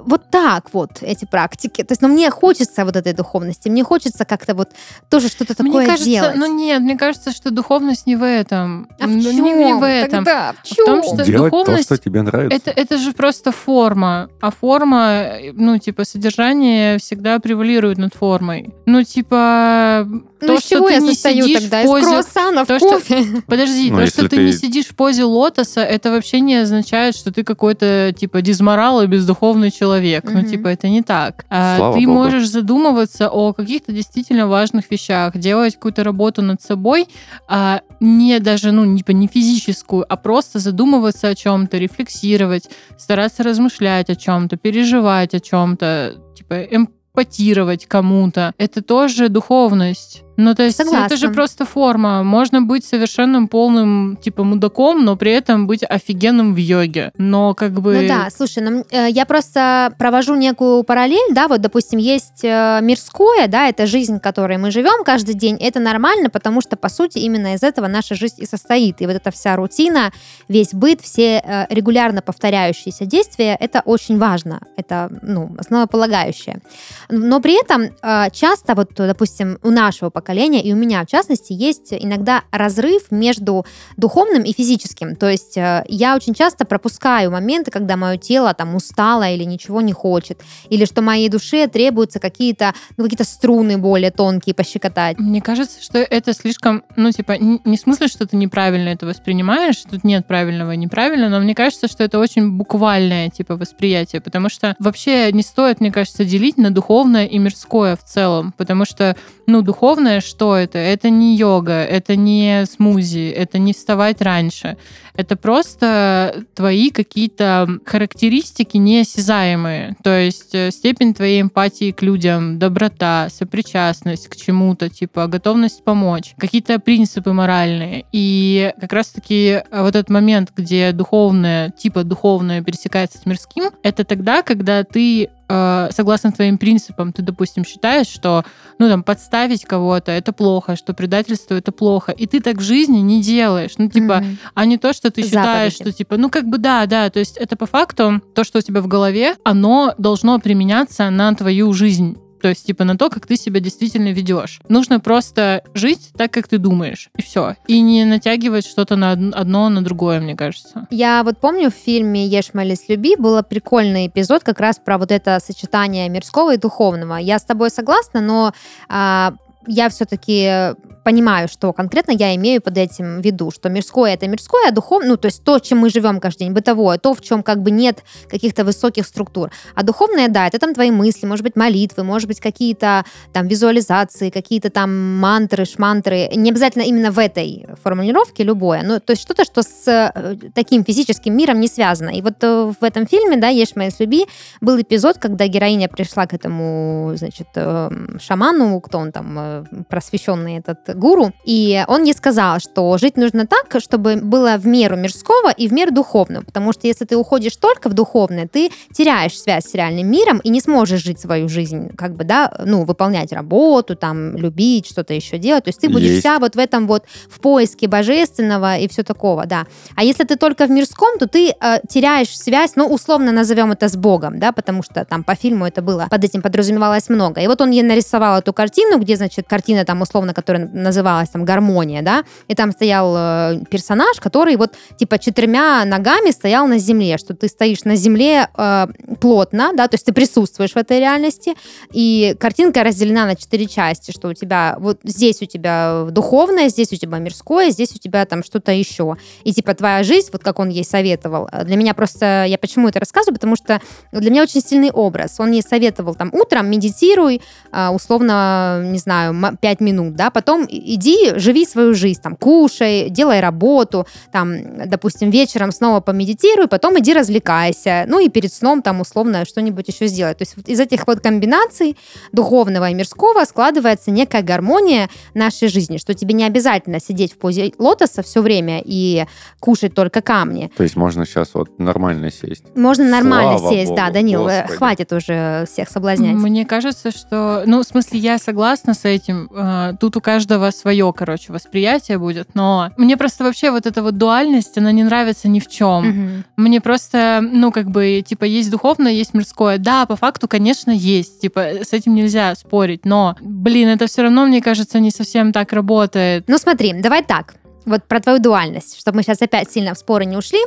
вот так вот эти практики. То есть, но мне хочется вот этой духовности, мне хочется как-то вот тоже что-то такое мне кажется, делать. ну нет, мне кажется, что духовность не в этом. а в Ну, чем? не, не в этом. Тогда в А в том, чем? что Делать то, духовность что тебе нравится. Это, это же просто форма. А форма, ну, типа, содержание всегда превалирует над формой. Ну, типа, Ну, то, из что ты я не состою сидишь тогда? в позе... Из круассанов, то, что- кофе? Подожди, Ну, то, что ты... не сидишь в позе лотоса, это вообще не означает, что ты какой-то, типа, дизморал и бездуховный человек. Ну, типа, это не так. А Слава ты богу. можешь задумываться о каких-то действительно важных вещах, делать какую-то работу над собой, а не даже, ну, типа, не физическую, а просто задумываться о чем-то, рефлексировать, стараться размышлять о чем-то, переживать о чем-то, типа, эмпатировать кому-то. Это тоже духовность. Ну, то есть это Согласна. же просто форма. Можно быть совершенным полным, типа, мудаком, но при этом быть офигенным в йоге. Но как бы... Ну да, слушай, ну, я просто провожу некую параллель, да, вот, допустим, есть э, мирское, да, это жизнь, в которой мы живем каждый день, это нормально, потому что, по сути, именно из этого наша жизнь и состоит. И вот эта вся рутина, весь быт, все э, регулярно повторяющиеся действия, это очень важно, это, ну, основополагающее. Но при этом часто, вот, допустим, у нашего поколения, и у меня, в частности, есть иногда разрыв между духовным и физическим. То есть э, я очень часто пропускаю моменты, когда мое тело там устало или ничего не хочет, или что моей душе требуются какие-то ну, какие струны более тонкие пощекотать. Мне кажется, что это слишком, ну, типа, не в смысле, что ты неправильно это воспринимаешь, тут нет правильного и неправильного, но мне кажется, что это очень буквальное, типа, восприятие, потому что вообще не стоит, мне кажется, делить на духовное и мирское в целом, потому что, ну, духовное что это? Это не йога, это не смузи, это не вставать раньше. Это просто твои какие-то характеристики неосязаемые. То есть э, степень твоей эмпатии к людям, доброта, сопричастность к чему-то, типа готовность помочь, какие-то принципы моральные. И как раз-таки э, вот этот момент, где духовное, типа духовное пересекается с мирским, это тогда, когда ты э, согласно твоим принципам, ты, допустим, считаешь, что, ну, там, подставить кого-то — это плохо, что предательство — это плохо, и ты так в жизни не делаешь. Ну, типа, Мгм. а не то, что ты считаешь, Заповеди. что типа, ну как бы да, да, то есть это по факту то, что у тебя в голове, оно должно применяться на твою жизнь. То есть, типа, на то, как ты себя действительно ведешь. Нужно просто жить так, как ты думаешь. И все. И не натягивать что-то на од- одно на другое, мне кажется. Я вот помню в фильме «Ешь, молись, люби» был прикольный эпизод как раз про вот это сочетание мирского и духовного. Я с тобой согласна, но а, я все-таки понимаю, что конкретно я имею под этим в виду, что мирское это мирское, а духовное, ну, то есть то, чем мы живем каждый день, бытовое, то, в чем как бы нет каких-то высоких структур. А духовное, да, это там твои мысли, может быть, молитвы, может быть, какие-то там визуализации, какие-то там мантры, шмантры. Не обязательно именно в этой формулировке любое, но то есть что-то, что с э, таким физическим миром не связано. И вот э, в этом фильме, да, «Ешь, моя люби», был эпизод, когда героиня пришла к этому, значит, э, шаману, кто он там, э, просвещенный этот гуру, и он ей сказал, что жить нужно так, чтобы было в меру мирского и в меру духовного, потому что если ты уходишь только в духовное, ты теряешь связь с реальным миром и не сможешь жить свою жизнь, как бы, да, ну, выполнять работу, там, любить, что-то еще делать, то есть ты будешь Есть. вся вот в этом вот, в поиске божественного и все такого, да. А если ты только в мирском, то ты э, теряешь связь, ну, условно назовем это с Богом, да, потому что там по фильму это было, под этим подразумевалось много. И вот он ей нарисовал эту картину, где, значит, картина там условно, которая называлась там «Гармония», да, и там стоял э, персонаж, который вот типа четырьмя ногами стоял на земле, что ты стоишь на земле э, плотно, да, то есть ты присутствуешь в этой реальности, и картинка разделена на четыре части, что у тебя вот здесь у тебя духовное, здесь у тебя мирское, здесь у тебя там что-то еще. И типа твоя жизнь, вот как он ей советовал, э, для меня просто, я почему это рассказываю, потому что для меня очень сильный образ. Он ей советовал там утром медитируй, а, условно, не знаю, 5 минут, да, потом иди, живи свою жизнь, там, кушай, делай работу, там, допустим, вечером снова помедитируй, потом иди развлекайся, ну и перед сном там условно что-нибудь еще сделай. То есть вот из этих вот комбинаций духовного и мирского складывается некая гармония нашей жизни, что тебе не обязательно сидеть в позе лотоса все время и кушать только камни. То есть можно сейчас вот нормально сесть. Можно нормально Слава сесть, да, богу, Данил, э, Господи. хватит уже всех соблазнять. Мне кажется, что... Ну, в смысле, я согласна с этим. Э, Тут у каждого свое, короче, восприятие будет. Но мне просто вообще вот эта вот дуальность, она не нравится ни в чем. Мгм. Мне просто, ну, как бы, типа, есть духовное, есть мирское. Да, по факту, конечно, есть. Типа, с этим нельзя спорить. Но, блин, это все равно, мне кажется, не совсем так работает. Ну смотри, давай так. Вот про твою дуальность, чтобы мы сейчас опять сильно в споры не ушли.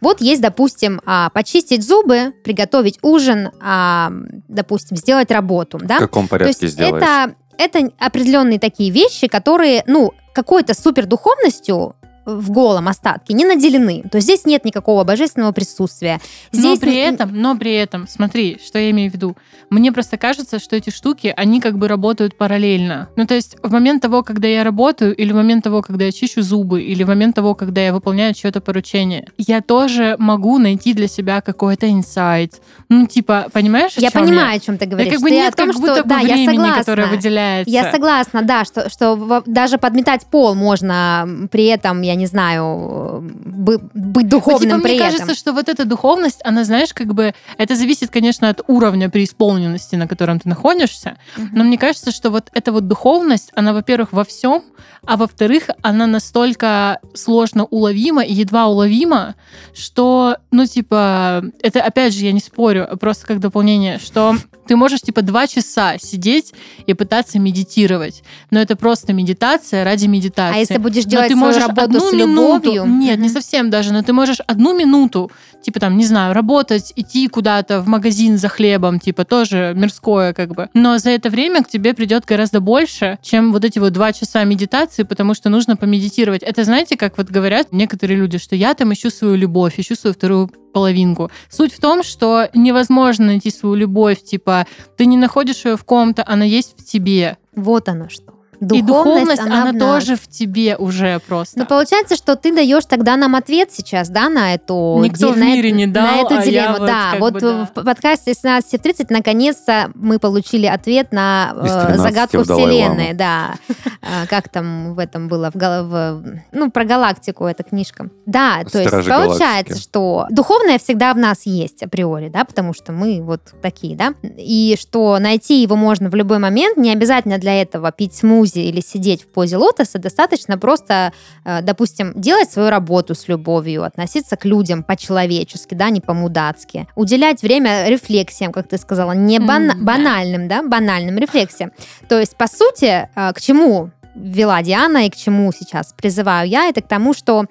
Вот есть, допустим, а, почистить зубы, приготовить ужин, а, допустим, сделать работу, да? В каком То порядке есть сделаешь? это, это определенные такие вещи, которые, ну, какой-то супер духовностью в голом остатке не наделены. То есть здесь нет никакого божественного присутствия. Но Здесь при н- этом, но при этом, смотри, что я имею в виду. Мне просто кажется, что эти штуки, они как бы работают параллельно. Ну, то есть в момент того, когда я работаю, или в момент того, когда я чищу зубы, или в момент того, когда я выполняю чье-то поручение, я тоже могу найти для себя какой-то инсайт. Ну, типа, понимаешь, Я понимаю, о чем ты Да говоришь. как бы я нет о том, как что будто бы да, я времени, согласна. которое выделяется. Я согласна, да, что, что даже подметать пол можно при этом, я не знаю, бы- быть Ну, духовным типа, при мне этом. кажется, что вот эта духовность, она, знаешь, как бы это зависит, конечно, от уровня преисполненности, на котором ты находишься. Но мне кажется, что вот эта вот духовность, она, во-первых, во всем, а во-вторых, она настолько сложно уловима и едва уловима, что, ну, типа, это, опять же, я не спорю, просто как дополнение, что ты можешь, типа, два часа сидеть и пытаться медитировать, но это просто медитация ради медитации. А если будешь Но делать ты свою можешь работу одну с минуту, любовью? нет, не Мгм. совсем даже, но ты можешь одну минуту, типа там, не знаю, работать, идти куда-то в магазин за хлебом, типа тоже мирское как бы. Но за это время к тебе придет гораздо больше, чем вот эти вот два часа медитации, потому что нужно помедитировать. Это знаете, как вот говорят некоторые люди, что я там ищу свою любовь, ищу свою вторую половинку. Суть в том, что невозможно найти свою любовь, типа ты не находишь ее в ком-то, она есть в тебе. Вот оно что. И духовность, она, в нас. тоже в тебе уже просто. Ну, получается, что ты даешь тогда нам ответ сейчас, да, на эту... Никто ди- в на мире не дал, На эту а я дилемму, вот да. Вот бы, да. в подкасте 17 в 30 наконец-то мы получили ответ на э, 13 загадку. Вселенной, да. А, Как там в этом было? В, в- ну, про галактику эта книжка. Да, то есть получается, галактики. что духовное всегда в нас есть априори, да, потому что мы вот такие, да, и что найти его можно в любой момент, не обязательно для этого пить смузи или сидеть в позе лотоса, достаточно просто, э, допустим, делать свою работу с любовью, относиться к людям по-человечески, да, не по-мудацки, уделять время рефлексиям, как ты сказала, не М, да. банальным, да, банальным рефлексиям. То есть, по сути, э, к чему вела Диана и к чему сейчас призываю я, это к тому, что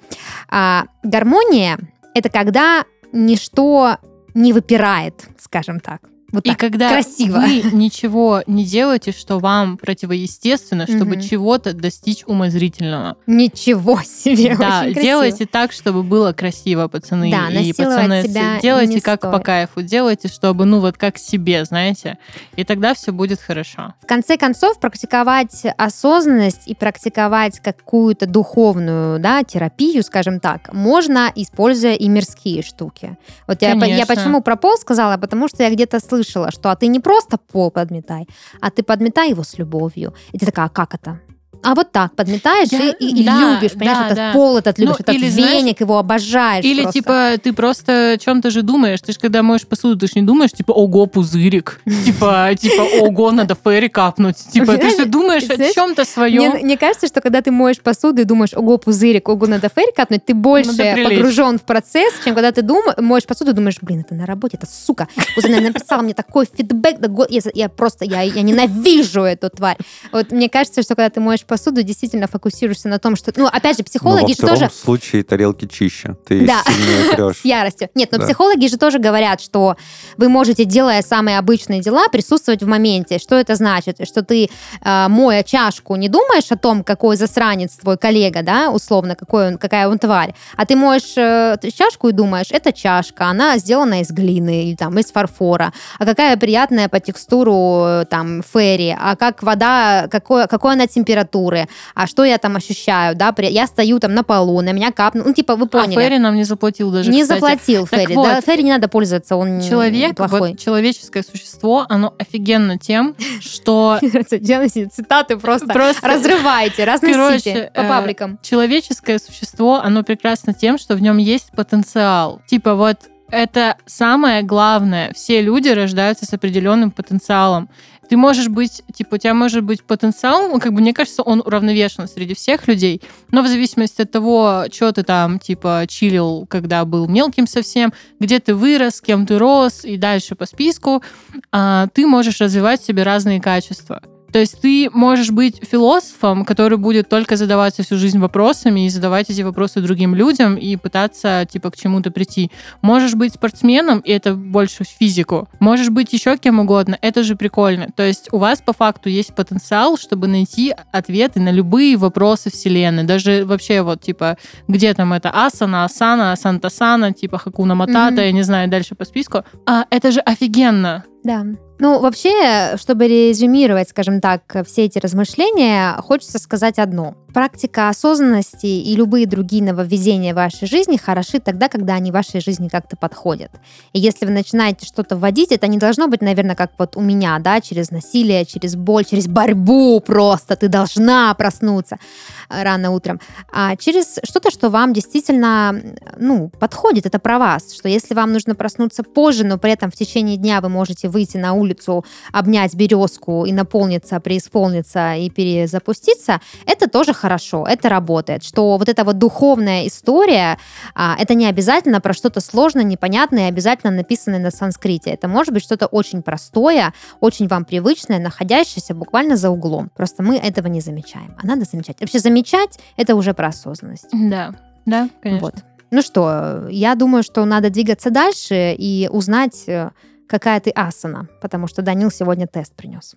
а, гармония это когда ничто не выпирает, скажем так. Вот И так. когда красиво. вы ничего не делаете, что вам противоестественно, чтобы Мгм. чего-то достичь умозрительного. Ничего себе. да, очень красиво. делайте так, чтобы было красиво, пацаны Да, и пацаны. себя делайте не как стоит. по кайфу, делайте, чтобы, ну вот как себе, знаете, и тогда все будет хорошо. В конце концов, практиковать осознанность и практиковать какую-то духовную да, терапию, скажем так, можно, используя и мирские штуки. Вот я, я почему про пол сказала, потому что я где-то слышала, что а ты не просто пол подметай, а ты подметай его с любовью. И ты такая, а как это? А вот так подметаешь Я- и, и- да, любишь, понимаешь, да, этот да. пол этот любишь, Ну, этот или, веник, знаешь, его обожаешь Или просто. типа ты просто о чем-то же думаешь. Ты же когда моешь посуду, ты же не думаешь, типа, ого, пузырик. Типа, типа, ого, надо ферри капнуть. Типа, ты же думаешь о чем-то своем. мне кажется, что когда ты моешь посуду и думаешь, ого, пузырик, ого, надо фейр капнуть, ты больше погружен в процесс, чем когда ты моешь посуду и думаешь, блин, это на работе, это сука. Она написала мне такой фидбэк, да я просто, я, я ненавижу эту тварь. Вот мне кажется, что когда ты моешь посуду, действительно фокусируешься на том, что... Ну, опять же, психологи же тоже случае тарелки чище. Ты Да. сильнее трешь. с яростью. Нет, но Да. психологи же тоже говорят, что вы можете, делая самые обычные дела, присутствовать в моменте. Что это значит? Что ты, э, моя чашку, не думаешь о том, какой засранец твой коллега, да, условно, какой он, какая он тварь, а ты моешь э, чашку и думаешь, это чашка, она сделана из глины или там из фарфора, а какая приятная по текстуру э, там ферри, а как вода, какой, какой она температуры, а что я там ощущаю, да, я стою там на полу, на меня капнул, ну, типа, вы А поняли. Ферри нам не заплатил даже, Не кстати. заплатил Так Ферри. вот, да, Ферри не надо пользоваться, он Человек, плохой. вот человеческое существо, оно офигенно тем, что цитаты просто. Разрывайте, разносите по э, пабликам. человеческое существо, оно прекрасно тем, что в нем есть потенциал. Типа вот это самое главное. Все люди рождаются с определенным потенциалом. Ты можешь быть, типа, у тебя может быть потенциал, ну, как бы, мне кажется, он уравновешен среди всех людей, но в зависимости от того, что ты там, типа, чилил, когда был мелким совсем, где ты вырос, с кем ты рос, и дальше по списку, а, ты можешь развивать в себе разные качества. То есть ты можешь быть философом, который будет только задаваться всю жизнь вопросами и задавать эти вопросы другим людям и пытаться, типа, к чему-то прийти. Можешь быть спортсменом, и это больше физику. Можешь быть еще кем угодно, это же прикольно. То есть у вас по факту есть потенциал, чтобы найти ответы на любые вопросы Вселенной. Даже вообще вот, типа, где там это Асана, Асана, Сантасана, типа Хакуна Матата, Мгм. я не знаю, дальше по списку. А, это же офигенно. Да. Ну, вообще, чтобы резюмировать, скажем так, все эти размышления, хочется сказать одно. Практика осознанности и любые другие нововведения в вашей жизни хороши тогда, когда они в вашей жизни как-то подходят. И если вы начинаете что-то вводить, это не должно быть, наверное, как вот у меня, да, через насилие, через боль, через борьбу просто. Ты должна проснуться э, рано утром. А через что-то, что вам действительно, ну, подходит, это про вас. Что если вам нужно проснуться позже, но при этом в течение дня вы можете выйти на улицу, обнять березку и наполниться, преисполниться и перезапуститься, это тоже хорошо, это работает. Что вот эта вот духовная история, а, это не обязательно про что-то сложное, непонятное, обязательно написанное на санскрите. Это может быть что-то очень простое, очень вам привычное, находящееся буквально за углом. Просто мы этого не замечаем. А надо замечать. Вообще замечать — это уже про осознанность. Да, да, конечно. Вот. Ну что, я думаю, что надо двигаться дальше и узнать, э, какая ты асана, потому что Данил сегодня тест принес.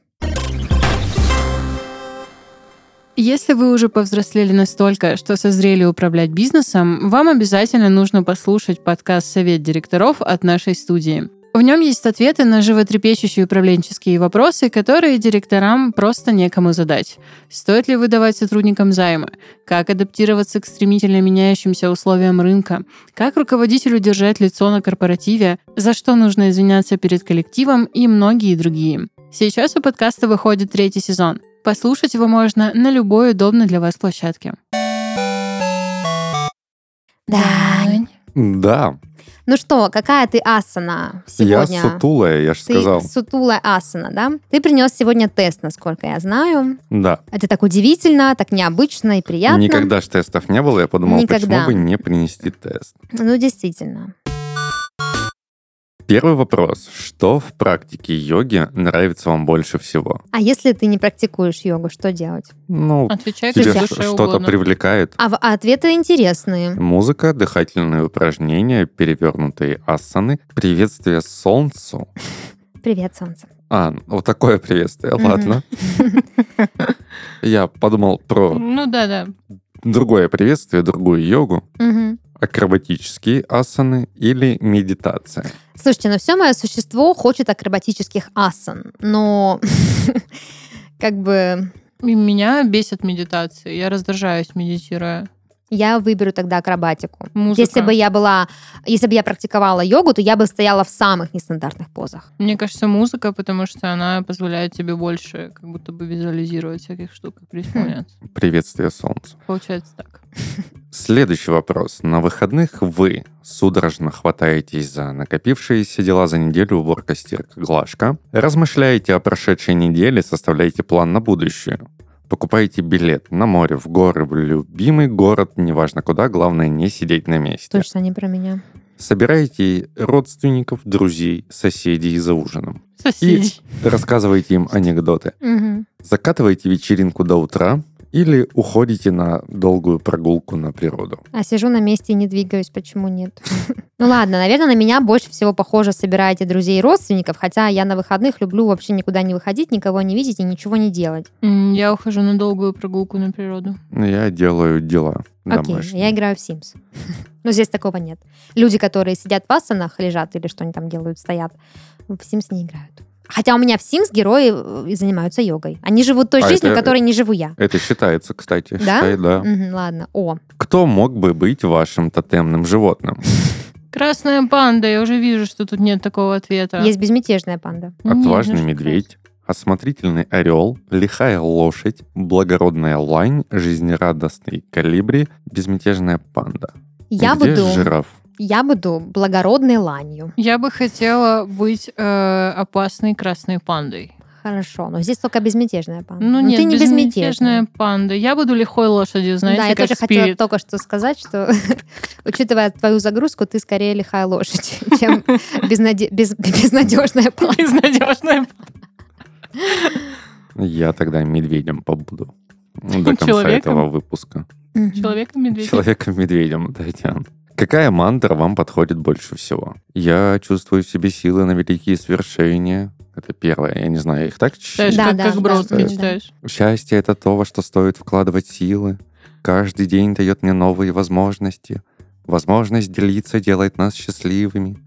Если вы уже повзрослели настолько, что созрели управлять бизнесом, вам обязательно нужно послушать подкаст «Совет директоров» от нашей студии. В нем есть ответы на животрепещущие управленческие вопросы, которые директорам просто некому задать. Стоит ли выдавать сотрудникам займы? Как адаптироваться к стремительно меняющимся условиям рынка? Как руководителю держать лицо на корпоративе? За что нужно извиняться перед коллективом? И многие другие. Сейчас у подкаста выходит третий сезон. Послушать его можно на любой удобной для вас площадке. Дань. Да, Ну что, какая ты асана я сегодня? сутулая, я же Ты сказал. сутулая асана, да? Ты принес сегодня тест, насколько я знаю. Да. Это так удивительно, так необычно и приятно. Никогда ж тестов не было, я подумал, Никогда. почему бы не принести тест. Ну, действительно. Первый вопрос. Что в практике йоги нравится вам больше всего? А если ты не практикуешь йогу, что делать? Ну, Отвечай, как тебе что-то угодно. привлекает? А в- а ответы интересные. Музыка, дыхательные упражнения, перевернутые асаны, приветствие солнцу. Привет, солнце. А, вот такое приветствие, ладно. Я подумал про Ну да, да. другое приветствие, другую йогу. Акробатические асаны или медитация. Слушайте, ну все мое существо хочет акробатических асан, но как бы меня бесит медитация. Я раздражаюсь, медитируя. Я выберу тогда акробатику. Музыка. Если бы я была, если бы я практиковала йогу, то я бы стояла в самых нестандартных позах. Мне кажется, музыка, потому что она позволяет тебе больше как будто бы визуализировать всяких штук и преисполняться. Приветствие, солнце. Получается так. Следующий вопрос. На выходных вы судорожно хватаетесь за накопившиеся дела за неделю уборка, стирка, глажка, размышляете о прошедшей неделе, составляете план на будущее, покупаете билет на море, в горы, в любимый город, неважно куда, главное не сидеть на месте. Точно не про меня. Собираете родственников, друзей, соседей за ужином. Соседи. Рассказываете им анекдоты. Мгм. Закатываете вечеринку до утра или уходите на долгую прогулку на природу. А сижу на месте и не двигаюсь, почему нет? Ну ладно, наверное, на меня больше всего похоже собираете друзей и родственников, хотя я на выходных люблю вообще никуда не выходить, никого не видеть и ничего не делать. Я ухожу на долгую прогулку на природу. Я делаю дела Окей, я играю в Sims. Но здесь такого нет. Люди, которые сидят в асанах, лежат или что они там делают, стоят, в Sims не играют. Хотя у меня в Sims герои э, занимаются йогой. Они живут той А жизнью, это- которой не живу я. Это считается, кстати. Да? считай, да. Мгм, ладно. О, Кто мог бы быть вашим тотемным животным? Красная панда, я уже вижу, что тут нет такого ответа. есть безмятежная панда. Нет, Отважный что медведь, осмотрительный орел, лихая лошадь, благородная лань, жизнерадостный калибри, безмятежная панда. Я Где буду, жираф? Я буду благородной ланью. Я бы хотела быть э, опасной красной пандой. Хорошо, но здесь только безмятежная панда. Ну, Но нет, ты не безмятежная. безмятежная панда. Я буду лихой лошадью, знаете, да, я как тоже хотела спирит. только что сказать, что, учитывая твою загрузку, ты скорее лихая лошадь, чем безнаде- без- безнадежная панда. Безнадежная Я тогда медведем побуду. До конца Человеком? этого выпуска. Человек-медведь. Человеком-медведем, Татьяна. Какая мантра вам подходит больше всего? Я чувствую в себе силы на великие свершения. Это первое. Я не знаю, их так Читаешь, Да, как, да, как да, Бродский да. читаешь. Счастье — это то, во что стоит вкладывать силы. Каждый день дает мне новые возможности. Возможность делиться делает нас счастливыми.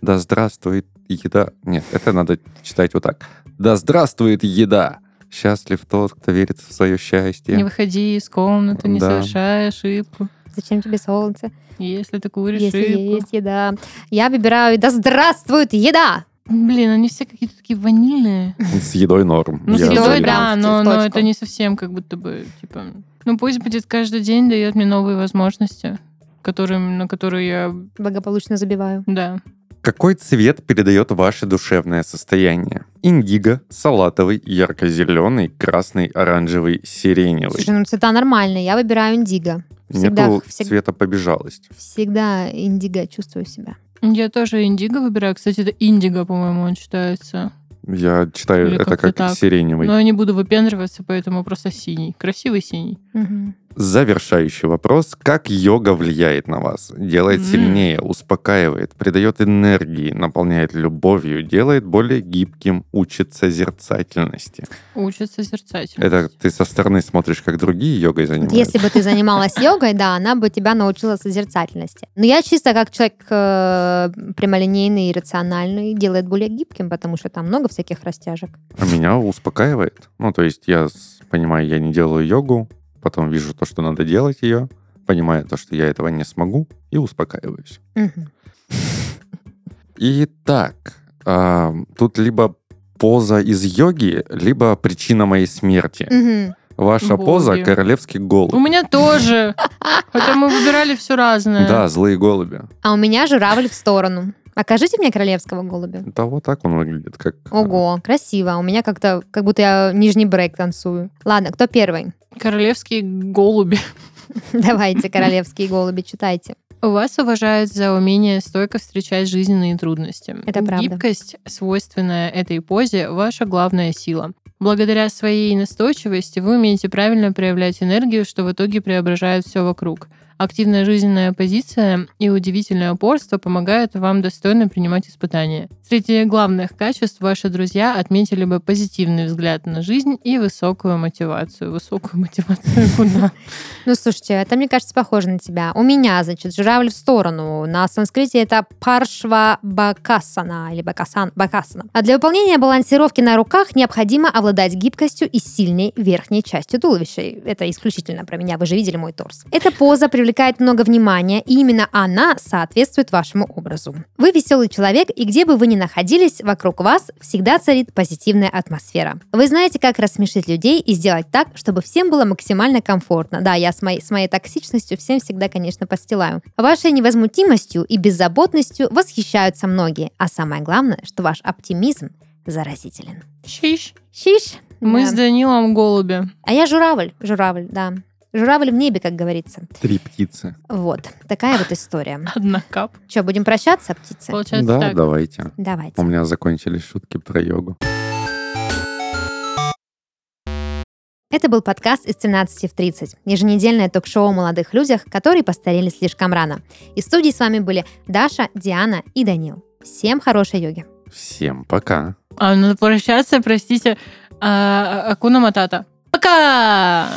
Да здравствует еда. Нет, это надо читать вот так. Да здравствует еда! Счастлив тот, кто верит в свое счастье. Не выходи из комнаты, не Да. совершай ошибку. Зачем тебе солнце, Если ты куришь если шибку. есть еда? Я выбираю «Да здравствует еда!» Блин, они все какие-то такие ванильные. С едой норм. Ну, с Я едой, за- да, но, но точку. это не совсем как будто бы, типа... Ну, пусть будет каждый день, дает мне новые возможности, которым, на которые я... Благополучно забиваю. Да. Какой цвет передает ваше душевное состояние? Индиго, салатовый, ярко-зеленый, красный, оранжевый, сиреневый. Слушай, ну цвета нормальные. Я выбираю индиго. Всегда, Нету всег- цвета побежалость. всегда индиго чувствую себя. Я тоже индиго выбираю. Кстати, это индиго, по-моему, он читается. Я читаю Или это как так. сиреневый. Но я не буду выпендриваться, поэтому просто синий. Красивый синий. Мгм. Завершающий вопрос. Как йога влияет на вас? Делает М. сильнее, успокаивает, придает энергии, наполняет любовью, делает более гибким, учит созерцательности. Учат созерцательно. Это ты со стороны смотришь, как другие йогой занимаются. Если бы ты занималась йогой, да, она бы тебя научила созерцательности. Но я чисто как человек э, прямолинейный и рациональный, делает более гибким, потому что там много всяких растяжек. А меня успокаивает. Ну, то есть я понимаю, я не делаю йогу, потом вижу то, что надо делать ее, понимаю то, что я этого не смогу, и успокаиваюсь. Итак, тут либо поза из йоги, либо причина моей смерти. Ваша Боги. поза — королевский голубь. У меня тоже. Хотя мы выбирали все разное. Да, злые голуби. А у меня журавль в сторону. Окажите мне королевского голубя. Да, вот так он выглядит, как... а, Ого, красиво. У меня как-то, как будто я нижний брейк танцую. Ладно, кто первый? Королевские голуби. Давайте, королевские голуби, читайте. Вас уважают за умение стойко встречать жизненные трудности. Это правда. Гибкость, свойственная этой позе, ваша главная сила. Благодаря своей настойчивости вы умеете правильно проявлять энергию, что в итоге преображает все вокруг. Активная жизненная позиция и удивительное упорство помогают вам достойно принимать испытания. Среди главных качеств ваши друзья отметили бы позитивный взгляд на жизнь и высокую мотивацию. Высокую мотивацию куда? Ну, слушайте, это, мне кажется, похоже на тебя. У меня, значит, журавль в сторону. На санскрите это паршва бакасана или бакасан, бакасана. А для выполнения балансировки на руках необходимо обладать гибкостью и сильной верхней частью туловища. Это исключительно про меня, вы же видели мой торс. Эта поза привлекает привлекает много внимания, и именно она соответствует вашему образу. Вы веселый человек, и где бы вы ни находились, вокруг вас всегда царит позитивная атмосфера. Вы знаете, как рассмешить людей и сделать так, чтобы всем было максимально комфортно. Да, я с моей, с моей токсичностью всем всегда, конечно, постилаю. Вашей невозмутимостью и беззаботностью восхищаются многие. А самое главное, что ваш оптимизм заразителен. Щищ. Щищ. Мы Да. с Данилом голуби. А я журавль, журавль, да. Журавль в небе, как говорится. Три птицы. Вот, такая вот история. Одна кап. Что, будем прощаться, птицы? Получается да, так. давайте. Давайте. У меня закончились шутки про йогу. Это был подкаст из 13 в 30, еженедельное ток-шоу о молодых людях, которые постарели слишком рано. Из студии с вами были Даша, Диана и Данил. Всем хорошей йоги. Всем пока. А, надо прощаться, простите. А, Акуна Матата. Пока!